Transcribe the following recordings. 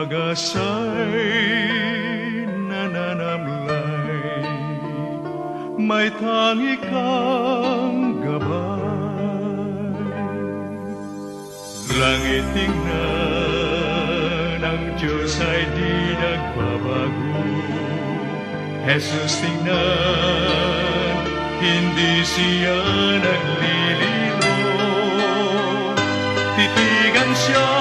Kung pag-asa'y nananamlay. May tangi kang gabay. Langit tingnan ang Diyos ay di nagbabago. Jesus tingnan, hindi siya naglilino Titigan siya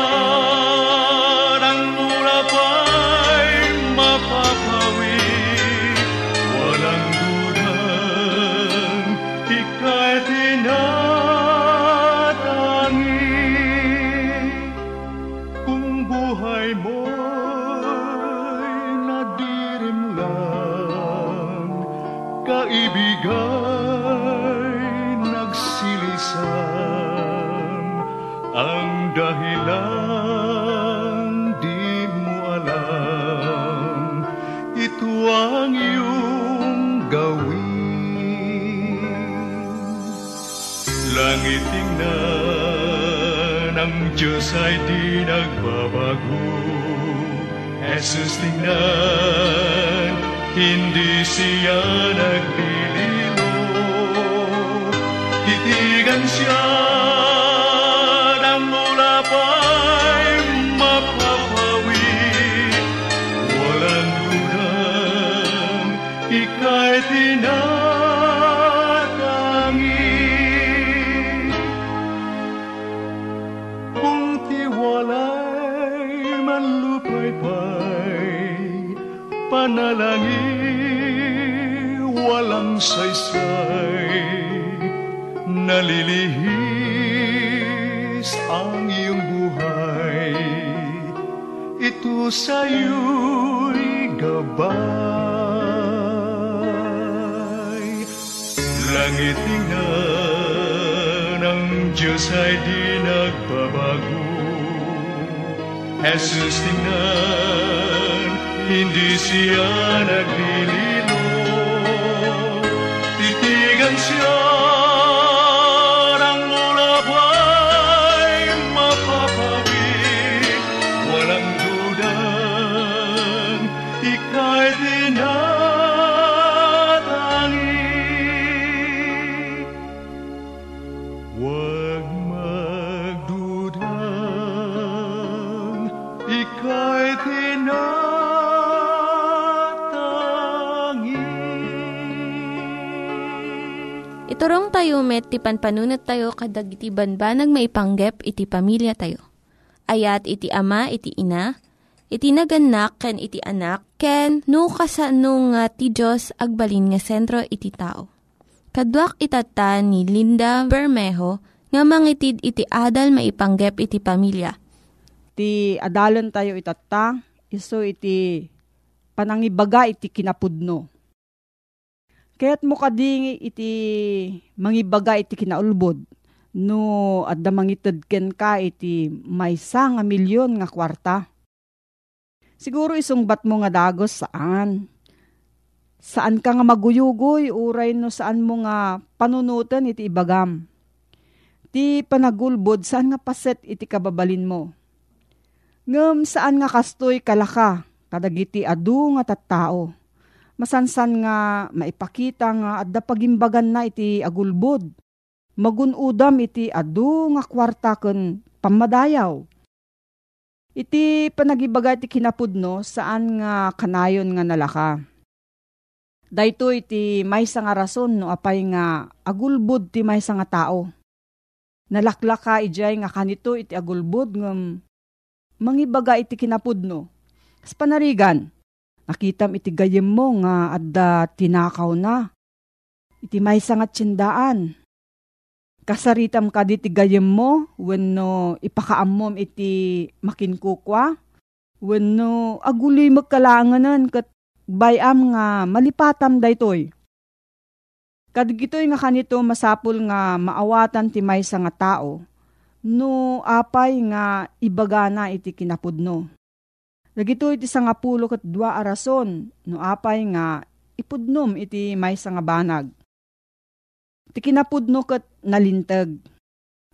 ang Diyos ay di nagbabago. Jesus tingnan, hindi siya naglilino. Titigan siya Ito sa'yo'y gabay. Langit tingnan, ang Diyos ay di nagbabago. Jesus tingnan, hindi siya naglilino. Tayo met, ti panpanunat tayo kadag iti banbanag maipanggep iti pamilya tayo. Ayat iti ama, iti ina, iti naganak, ken iti anak, ken no, kasano nga ti Diyos agbalin nga sentro iti tao. Kaduak itata ni Linda Bermejo nga mangitid iti adal maipanggep iti pamilya. Ti adalan tayo itata, iso iti panangibaga iti kinapudno. Kaya't mo kading iti mangibaga iti kinaulbod, no adda mangitid ken ka iti maysa nga milyon nga kwarta. Siguro isungbat mo nga dagos saan? Saan ka nga maguyugoy, uray no saan mo nga panunutan iti ibagam. Ti panagulbod, saan nga paset iti kababalin mo? Ngem saan nga kastoy kalaka, kadagiti adu nga tattao. Masansan nga maipakita nga adda pagimbagan na iti agulbod. Magunudam iti adu nga kwarta ken pamadayaw. Iti panagibaga iti kinapudno saan nga kanayon nga nalaka. Dayto iti maysa nga rason no apay nga agulbod ti maysa nga tao. Nalaklaka ijay nga kanito iti agulbod ngem mangibaga iti kinapudno. Kas panarigan, nakitam iti gayem mo nga adda tinakaw na. Iti maysa nga tsindaan. Kasaritam ka di ti gayem mo wenno ipakaammom iti makinkukwa. Wenno aguloy magkalanganan kat bayam nga malipatam daytoy. Kadigitoy nga kanito masapul nga maawatan ti maysa nga tao no apay nga ibagana iti kinapudno. Dagito iti sangapulo kat dua arason no apay nga ipudnom iti maysa nga banag. Ti kinapudno kat nalintag.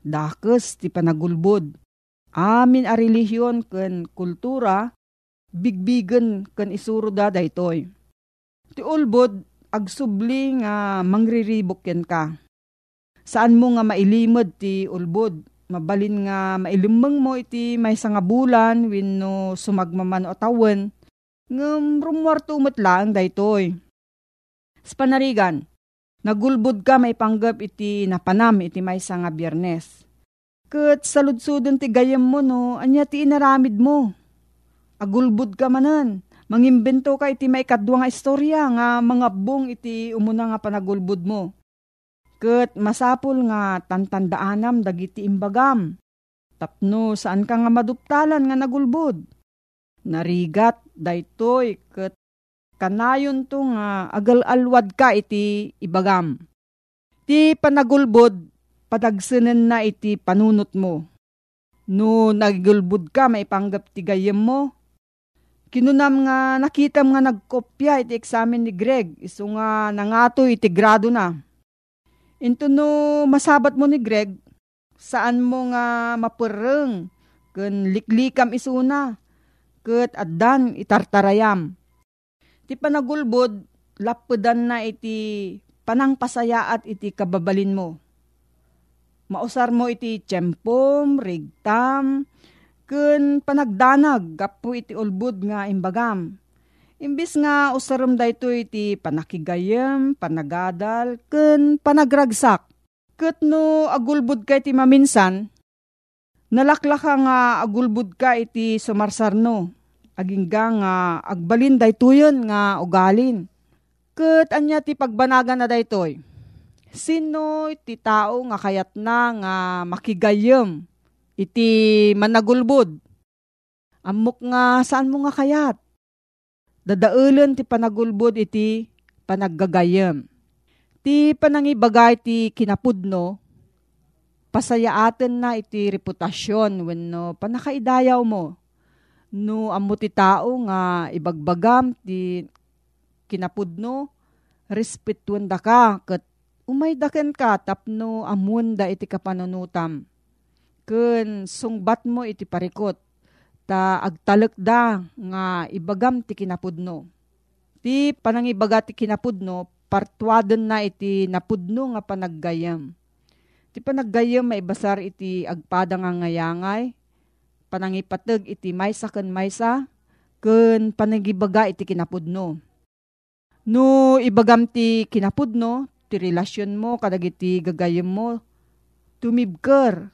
Dakes ti panagulbod. Amin a relihiyon ken kultura bigbigen ken isuro da daytoy. Ti ulbod agsubli nga mangriribok ken ka. Saan mo nga mailimod ti ulbod? Mabalin nga mailimang mo iti may nga bulan wenno sumagmaman o tawen. Ngam rumwarto lang daytoy. Sa panarigan, nagulbod ka may panggap iti napanam iti may nga biyernes. Kat saludsudon ti gayam mo no, anya ti inaramid mo. Agulbod ka manan Mangimbento ka iti may kadwa nga istorya nga mga bong iti umuna nga panagulbud mo. Kat masapul nga tantandaanam dagiti imbagam. Tapno saan ka nga maduptalan nga nagulbud. Narigat daytoy kat kanayon to nga agal-alwad ka iti ibagam. Ti panagulbod padagsanan na iti panunot mo. No nagulbud ka maipanggap ti gayem mo, Kinunam nga nakitam nga nagkopya iti eksamen ni Greg. Iso nga nangato iti grado na. Into no masabat mo ni Greg, saan mo nga mapureng, kun liklikam isuna, ket addan itartarayam. Ti panagulbod, lapudan na iti panangpasayaat iti kababalin mo. Mausar mo iti tiyempom, rigtam, Kun panagdanag, gapu iti ulbud nga imbagam. Imbis nga usaram dayto iti panakigayem, panagadal, kun panagragsak. Kat no agulbud ka iti maminsan, nalaklaka nga agulbud ka iti sumarsarno. Agingga nga agbalin daytoyon nga ugalin. Kat anya ti pagbanagan na daytoy. Sino iti tao nga kayat na nga makigayem iti managulbod. Amok nga saan mo nga kayat? Dadaulan ti panagulbod iti panaggagayam. Ti panangibagay ti kinapudno, pasayaaten na iti reputasyon wenno panakaidayaw mo. No amo ti tao nga ibagbagam ti kinapudno, respetuan da ka kat umay daken ka tapno amun da iti kapananutam ken sungbat mo iti parikot ta agtalek da nga ibagam ti kinapudno. Ti panangibaga ti kinapudno partuaden na iti napudno nga panaggayam. Ti panaggayam maibasar iti agpada nga ngayangay, panangipateg iti maysa ken maysa, ken panagibaga iti kinapudno. No ibagam ti kinapudno, ti relasyon mo, kadagiti gagayem mo, tumibker,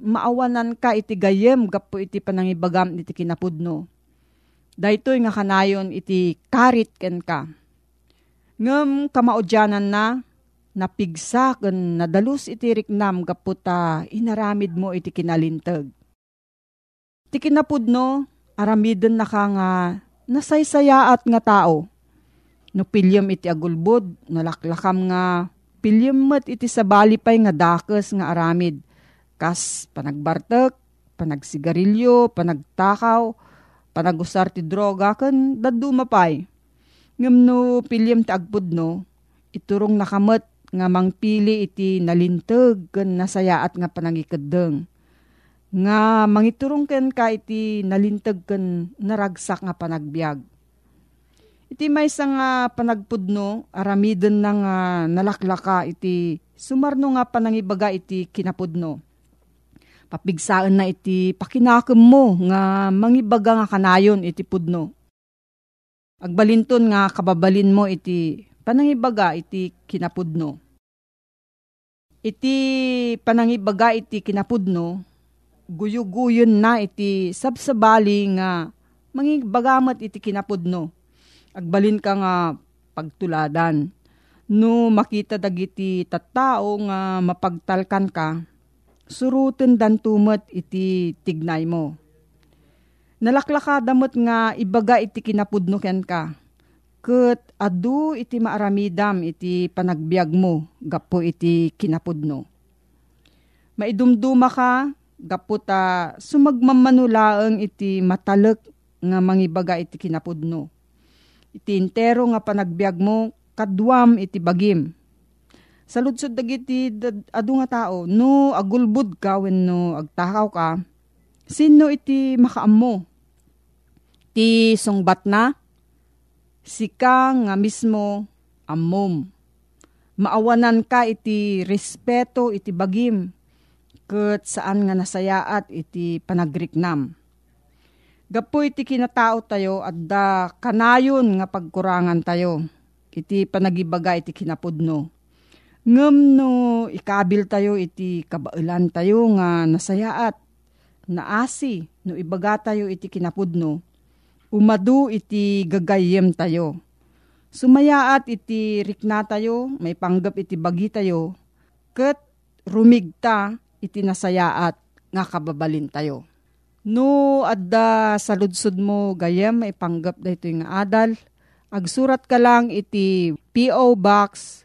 maawanan ka iti gayem gapo iti panangibagam iti kinapudno. Daytoy nga kanayon iti karit ken ka. Ngem kamaudyanan na napigsa ken nadalus iti riknam gapo ta inaramid mo iti kinalintag. Iti kinapudno aramiden na ka nga nasaysayaat nga tao No pilyam iti agulbod, nalaklakam nga pilyam met iti sabali pay nga dakes nga aramid. Kas panagbartek, panagsigarilyo, panagtakaw, panagusar ti droga, kan daduma pay. Ngam no pilyam ti agpudno, iturong nakamet nga mangpili iti nalintag kan nasayaat nga panangikadeng. Nga mangiturong ken ka iti nalintag kan naragsak nga panagbiag Iti may nga panagpudno, aramiden na nga nalaklaka iti sumarno nga panangibaga iti kinapudno. Papigsaan na iti pakinakam mo nga mangibaga nga kanayon iti pudno. Agbalinton nga kababalin mo iti panangibaga iti kinapudno. Iti panangibaga iti kinapudno, guyuguyon na iti sabsabali nga mangibagamat iti kinapudno agbalin ka nga pagtuladan. No makita dagiti tattao nga mapagtalkan ka, suruten dan tumet iti tignay mo. Nalaklaka damot nga ibaga iti kinapudno ken ka. Ket adu iti maaramidam iti panagbiag mo gapo iti kinapudno. Maidumduma ka gapo ta sumagmamanulaeng iti matalek nga mangibaga iti kinapudno iti intero nga panagbiag mo, kadwam iti bagim. Sa lutsod dagiti adu nga tao, no agulbud ka when no agtakaw ka, sino iti makaammo? Ti sungbat na, sika nga mismo ammom. Maawanan ka iti respeto iti bagim, ket saan nga nasayaat iti panagriknam Gapoy iti kinatao tayo at da kanayon nga pagkurangan tayo. Iti panagibaga iti kinapudno. Ngem no ikabil tayo iti kabailan tayo nga nasayaat. Naasi no ibaga tayo iti kinapudno. Umadu iti gagayem tayo. Sumayaat iti rikna tayo, may panggap iti bagi tayo. Ket rumigta iti nasayaat nga kababalin tayo. No, adda sa ludsud mo gayam ipanggap da ito yung adal. Agsurat ka lang iti P.O. Box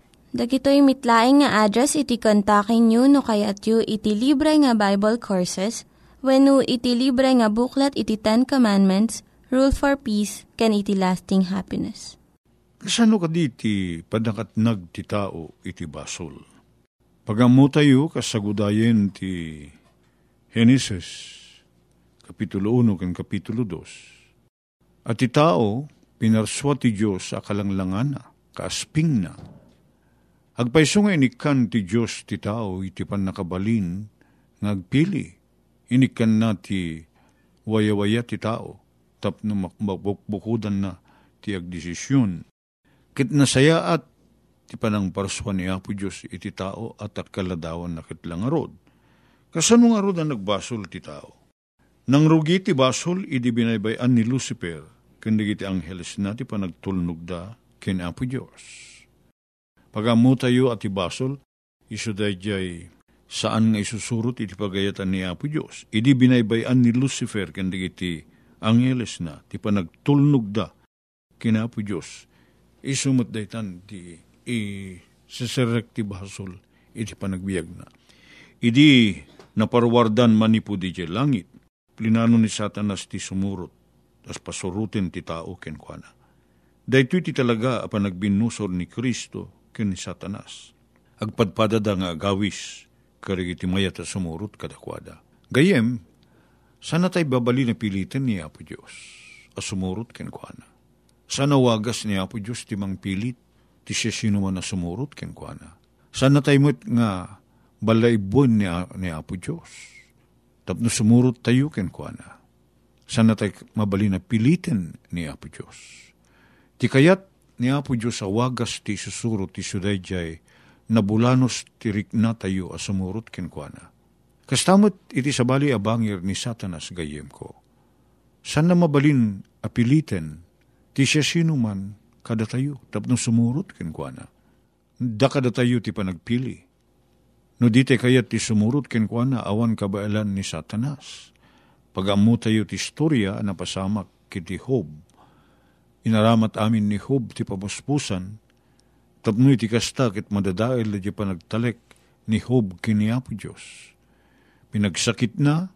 Dagitoy mitlaing nga address iti kontakin nyo no kayat yu iti libre nga Bible Courses when no iti libre nga buklat iti Ten Commandments, Rule for Peace, can iti lasting happiness. Kasano ka diti padakatnag ti tao iti basol? Pagamu tayo kasagudayen ti Genesis, Kapitulo 1 kan Kapitulo 2. At ti tao, Pinarswa ti Diyos sa kalanglangan na, kaasping na. Agpaiso nga inikan ti Diyos ti tao iti pan nakabalin, ngagpili, inikan na ti wayawaya ti tao, tapno makbukbukudan na, ti agdesisyon. Kit nasaya at ti panang parswa ni Apo Diyos iti tao at kaladawan na kitlang arod. Kasano nga arod ang nagbasol ti tao? Nang rugi ti basol, idi binaybayan ni Lucifer, kundi ti angeles na ti panagtulnog da ken Apo Diyos. Pagamu tayo at ibasol, iso jay saan nga isusurot iti pagayatan ni Apo Diyos. Idi binaybayan ni Lucifer kundi ti angeles na ti panagtulnog da ken Apo Diyos. Isumot daytan ti i seserek ti basol iti panagbiag na. Idi naparwardan manipo di langit, plinano ni satanas ti sumurot, tas pasurutin ti tao ken kuana. Dahito ti talaga apan nagbinusor ni Kristo ken ni satanas. Agpadpadada nga agawis, karigi ti mayat sumurot kadakwada. Gayem, sana tay babali na pilitan ni Apo Diyos, asumurot ken kuana. Sana wagas ni Apo Diyos ti mang pilit, ti siya sino man na sumurot ken kuana. Sana tayo mo't nga balay bon ni, ni Apo Diyos. Tapno sumurot tayo ken kuana. Sana tayo mabali na pilitin ni Apo Diyos. Ti kayat ni Apo Diyos sa wagas ti susurot ti sudayjay nabulanos ti rikna tayo a sumurot ken kuana. Kastamot iti sabali abangir ni satanas gayem ko. San na mabalin apiliten ti siya sino man kada tayo tapno sumurot ken kuana. Da kada tayo ti panagpili. No dite kayat ti sumurot ken kuana awan kabailan ni satanas. Pagamu tayo ti istorya na pasamak kiti Hob. Inaramat amin ni Hob ti pamuspusan tapno iti kasta ket madadael di panagtalek ni Hob kini Apo Diyos. Pinagsakit na,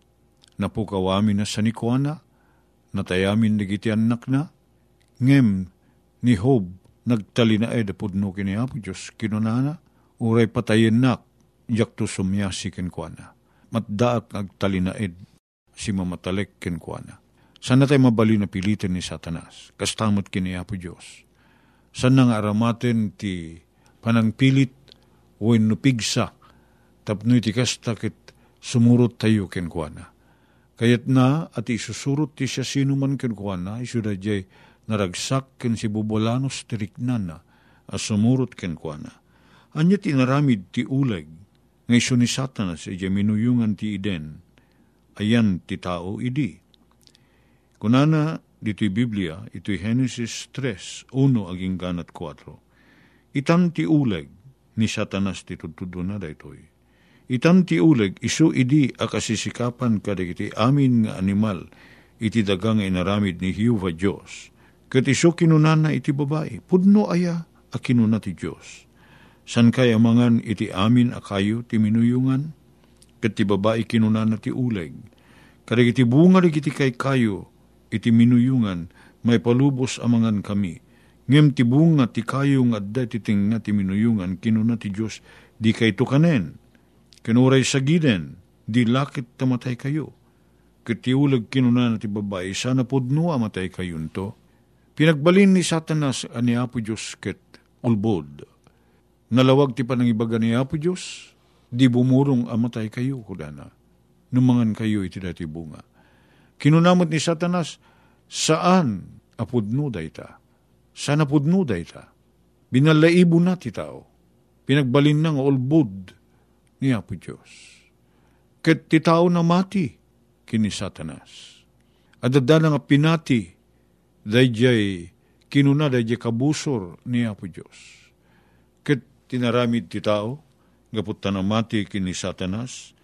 napukawami na sa nikwana, natayamin digiti anak na, ngem ni Hob nagtali na ed pudno kini Diyos kinunana, uray patayin nak, yakto sumyasi kenkwana. Matdaak nagtali na ed si mamatalek kenkwana. Sana tayo mabali na pilitin ni Satanas, kastamot kini Apo Diyos. Sana nga aramaten ti panangpilit o nupigsa, tapno iti kastakit sumurot tayo kenkwana. Kayat na at isusurot ti siya sino man kenkwana, isuda jay naragsak ken si bubolanos tiriknana, as sumurot kenkwana. Anya tinaramid ti uleg, nga iso ni satanas, ija minuyungan ti iden, ayan ti tao idi. Kunana, dito'y Biblia, ito'y Genesis 3, 1 aging ganat 4. Itam ti uleg, ni satanas ti tudtudo na daytoy. Itam ti uleg, isu idi akasisikapan kadagiti amin nga animal, iti dagang inaramid ni Hiuva Diyos. Kat iso kinunana iti babae, pudno aya a kinuna ti Diyos. San kaya mangan iti amin akayo ti minuyungan? Kat ti babae kinunana ti uleg. Kadagiti bunga iti kay kayo, iti minuyungan, may palubos amangan kami. Ngem ti bunga ti kayo nga adda tinga ti minuyungan, kinuna ti Diyos, di kay tukanen. Kinuray sa giden, di lakit tamatay kayo. Kiti ulag kinuna na ti babae, sana podno amatay kayo to. Pinagbalin ni Satanas ani Apo Diyos ket ulbod. Nalawag ti panangibaga ni Apo Diyos, di bumurong amatay kayo, kudana. Numangan kayo iti dati bunga. Kinunamot ni Satanas, saan apudno dayta? Saan apudno dayta? Binalaibo na ti tao. Pinagbalin na nga ulbod ni Apo Diyos. Ket ti tao na mati kini Satanas. Adadala nga pinati dayjay kinuna dayjay kabusor ni Apo Diyos. Ket tinaramid ti tao, gapot na mati kini Satanas,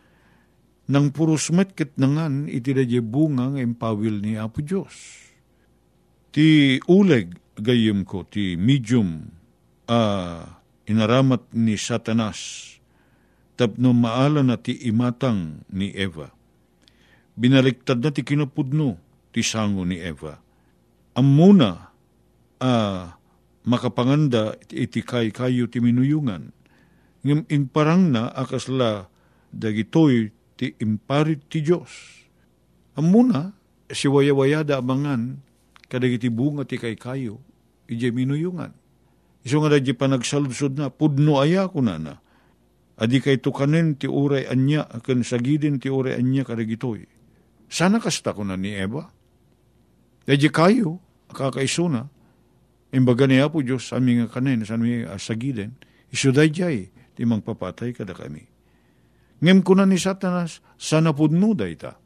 nang purusmet ket nangan iti dayjay bunga nga ni Apo Diyos. Ti uleg gayem ko, ti medium uh, inaramat ni Satanas, tapno maala na ti imatang ni Eva. Binaliktad na ti kinapudno ti sango ni Eva. Amuna uh, makapanganda iti kay kayo ti minuyungan. Ngem imparang na akasla dagitoy ti imparit ti Diyos. Amuna si waya-wayada amangan kadagiti bunga ti kay kayo ije minuyungan. Iso nga dadya panagsaludsod na, pudno aya ko na na. Adi kay tukanen ti uray anya, akan sagidin ti uray anya kadagitoy. Sana kasta ko na ni Eva. Dadya kayo, kakaisuna, Imbaga niya po Diyos, aming kanen, sa aming asagiden, isuday jay, ti papatay kada kami. Ngem ko na ni Satanas, sana pudno dayta.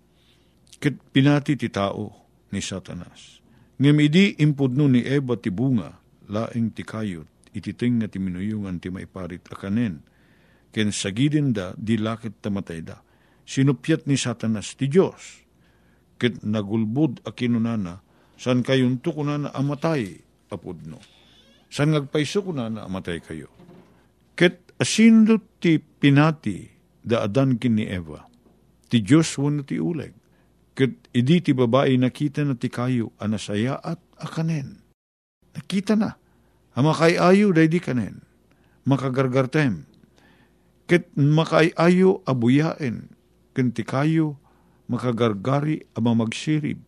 Kit pinati ti tao ni Satanas. Ngem idi impudno ni Eva ti bunga, laing ti kayot, ititing nga ti minuyungan ti maiparit akanen. Ken sagidin da, di lakit tamatay da. Sinupyat ni Satanas ti Diyos. Kit nagulbud a kinunana, san kayon to kunana amatay apudno. San ngagpaiso kunana amatay kayo. Ket asindo ti pinati da adan kin ni Eva. Ti Diyos wano ti uleg. Ket idi ti babae nakita na ti kayo anasaya at akanen. Nakita na. Hamakay ayo day di kanen. Makagargartem. Ket makay ayo abuyaen. Ken ti kayo makagargari ama magsirib.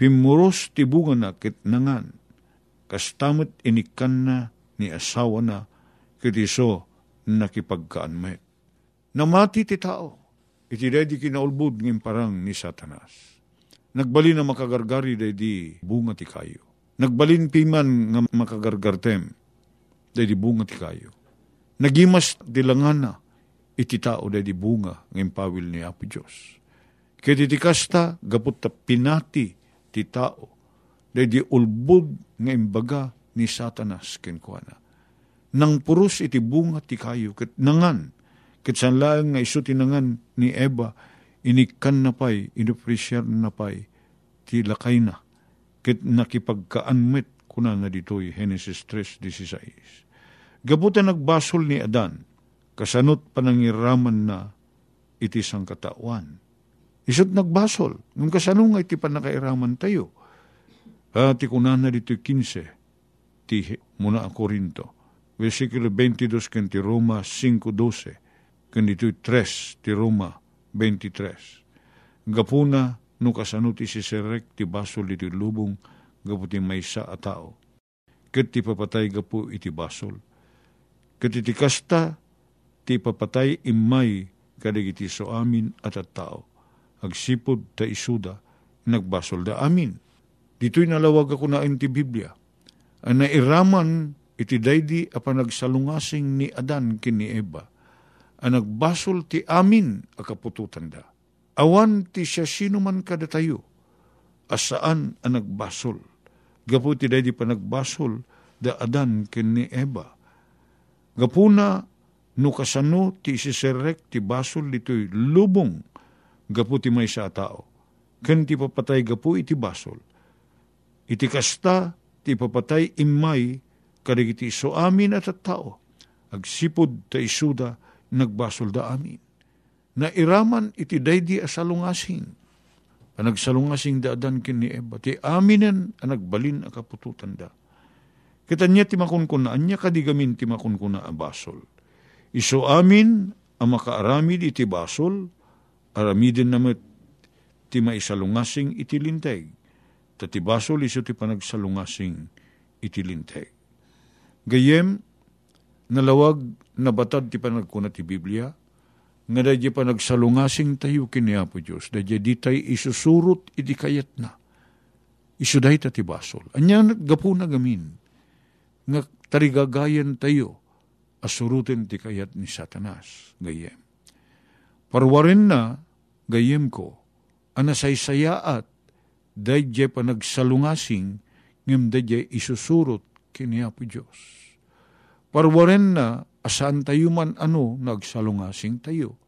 Pimuros ti bunga na ket nangan. Kastamot inikan na ni asawa na ket iso nakipagkaan met. Namati ti tao iti di kinaulbud ng parang ni Satanas. Nagbalin na makagargari di bunga ti kayo. Nagbalin piman nga makagargartem di bunga ti kayo. Nagimas dilangana iti tao di bunga ng pawil ni Apo Diyos. Kaya iti kasta gapot pinati ti tao di ulbud nga imbaga ni Satanas kenkwana. Nang puros iti bunga ti kayo ket nangan Ket sanlaang nga iso tinangan ni Eva, inikan na pay, inupresyer na pay, ti lakay na. Ket nakipagkaanmet kuna nga ditoy Genesis 3.16. Gabutan nagbasol ni Adan, kasanot panangiraman na iti sang katawan. Isot nagbasol, nung kasano nga iti panakairaman tayo. At ikunan na dito 15, ti muna ang Korinto. Versikulo 22 kanti Roma 5.12 kanito'y tres ti Roma 23. Gapuna no kasano ti si serek ti basol iti lubong gapu ti maysa a tao. Ket ti papatay gapu iti basol. Ket iti kasta ti papatay imay kadigiti so amin at at tao. Agsipod ta isuda nagbasol da amin. Dito'y nalawag ako na ti Biblia. Ang nairaman iti daydi a panagsalungasing ni Adan kini Eva ang nagbasol ti amin a kapututan da. Awan ti siya sino man kada tayo, asaan ang nagbasol. Gapu ti di pa nagbasol da adan ken ni Eva. Gapuna no kasano ti isiserek ti basol dito'y lubong gapu ti may sa tao. Ken ti papatay gapu iti basol. Iti kasta ti papatay imay kadigiti so amin at at tao. Agsipod ta isuda nagbasol da amin. Na iraman iti daydi asalungasing. Panagsalungasing daadan kin ni Eba. Ti aminen ang nagbalin a kapututan da. Kita niya ti makunkuna, anya kadigamin ti makunkuna a basol. Iso amin ang makaaramid iti basol, aramidin namat ti maisalungasing iti linteg. Tati basol iso ti panagsalungasing iti linteg. Gayem, nalawag na batad ti panagkuna ti Biblia, nga dadya pa nagsalungasing tayo kini Apo Diyos, dadya di tayo isusurot iti kayat na. Isuday ta ti basol. Anya gapu na gamin, nga tarigagayan tayo, asurutin ti kayat ni Satanas, gayem. Parwarin na, gayem ko, anasaysayaat, dadya pa nagsalungasing, ngem dadya isusurot kini Apo Diyos Parwaren na, asan tayo man ano, nagsalungasing tayo.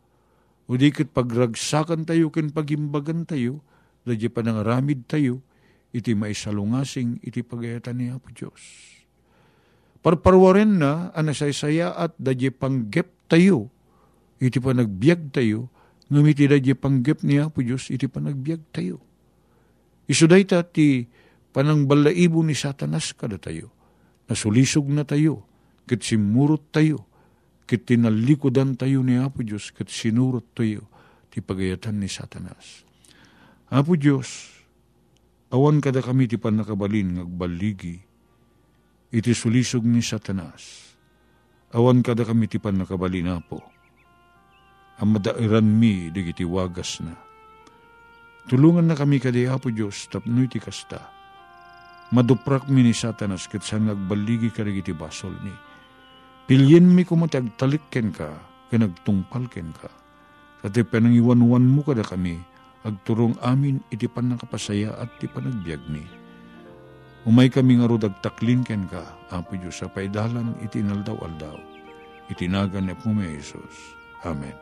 O di kat pagragsakan tayo, ken pagimbagan tayo, dadya pa nangaramid tayo, iti maisalungasing, iti pagayatan ni Apo Diyos. Parparwaren na, anasaysaya at dadya panggep tayo, iti pa nagbiag tayo, ngumiti dadya panggep ni Apo Diyos, iti pa nagbiag tayo. Isuday ta ti panang balaibo ni Satanas kada tayo, nasulisog na tayo, ket simurot tayo, ket tinalikodan tayo ni Apo Diyos, ket sinurot tayo, ti pagayatan ni Satanas. Apo Diyos, awan kada kami ti panakabalin ngagbaligi, iti sulisog ni Satanas. Awan kada kami ti panakabalin apo. Ang madairan mi, digiti wagas na. Tulungan na kami kadi Apo Diyos, tapnoy ti kasta. maduprak mi ni satanas ket saan agbaligi ka iti basol ni. Pilyen mi kumati agtalikken ka, kanagtungpalken ka. Sa ti panangiwan-wan mo kada kami, agturong amin iti panangkapasaya at ti panagbiag ni. Umay kami nga rod agtaklin ken ka, Apo Diyos, sa paidalan iti naldaw-aldaw. Itinagan ni may Jesus. Amen.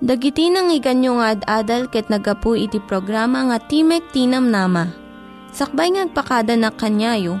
Dagiti nang iganyo nga ad-adal ket nagapu iti programa nga Timek Tinam Nama. Sakbay ngagpakada na kanyayo,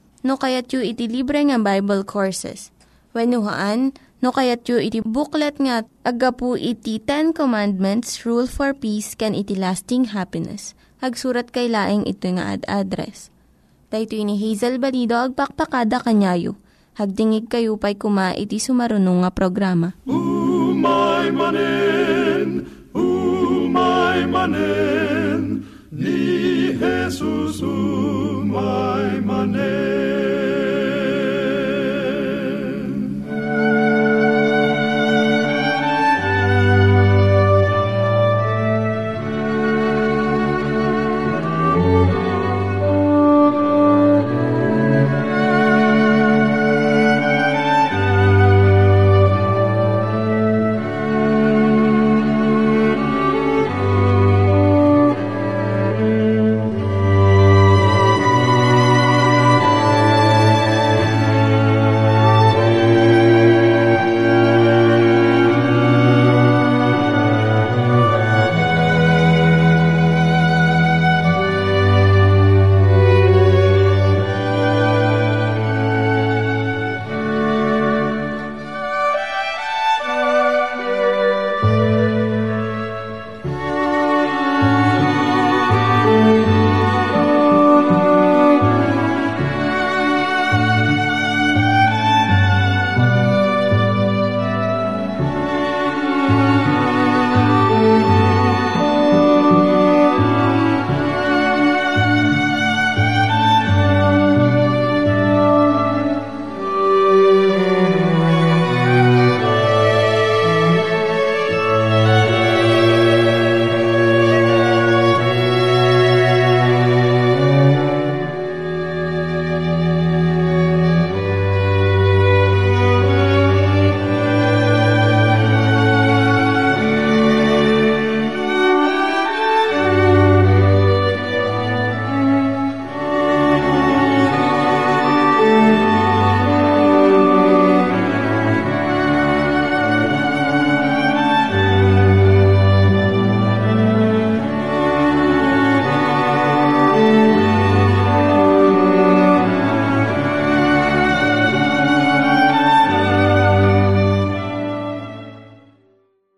no kayat yu iti libre nga Bible Courses. When no kayat yu iti booklet nga agapu iti Ten Commandments, Rule for Peace, can iti lasting happiness. Hagsurat kay laing ito nga ad-address. Dahito ni Hazel Balido, agpakpakada kanyayo. Hagdingig kayo pa'y kuma iti sumarunong nga programa. Umay manen, umay manen, ni Jesus umay